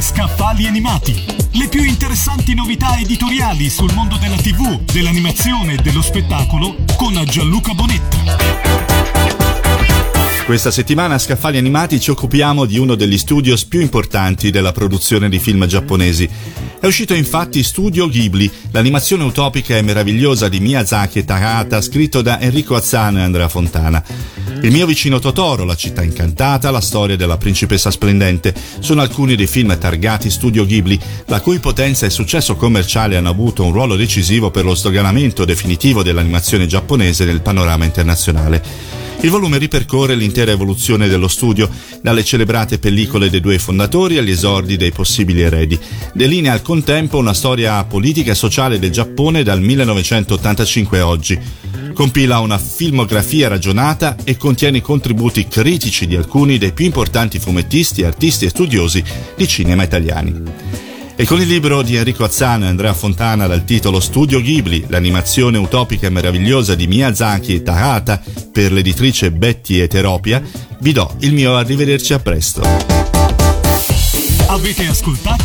Scaffali animati. Le più interessanti novità editoriali sul mondo della TV, dell'animazione e dello spettacolo con Gianluca Bonetta. Questa settimana a Scaffali Animati ci occupiamo di uno degli studios più importanti della produzione di film giapponesi. È uscito infatti Studio Ghibli, l'animazione utopica e meravigliosa di Miyazaki e Takahata, scritto da Enrico Azzano e Andrea Fontana. Il mio vicino Totoro, La città incantata, La storia della principessa splendente sono alcuni dei film targati Studio Ghibli, la cui potenza e successo commerciale hanno avuto un ruolo decisivo per lo sdoganamento definitivo dell'animazione giapponese nel panorama internazionale. Il volume ripercorre l'intera evoluzione dello studio, dalle celebrate pellicole dei due fondatori agli esordi dei possibili eredi. Delinea al contempo una storia politica e sociale del Giappone dal 1985 a oggi. Compila una filmografia ragionata e contiene contributi critici di alcuni dei più importanti fumettisti, artisti e studiosi di cinema italiani. E con il libro di Enrico Azzano e Andrea Fontana dal titolo Studio Ghibli, l'animazione utopica e meravigliosa di Miyazaki e Takahata per l'editrice Betty Eteropia, vi do il mio arrivederci a presto. Avete ascoltato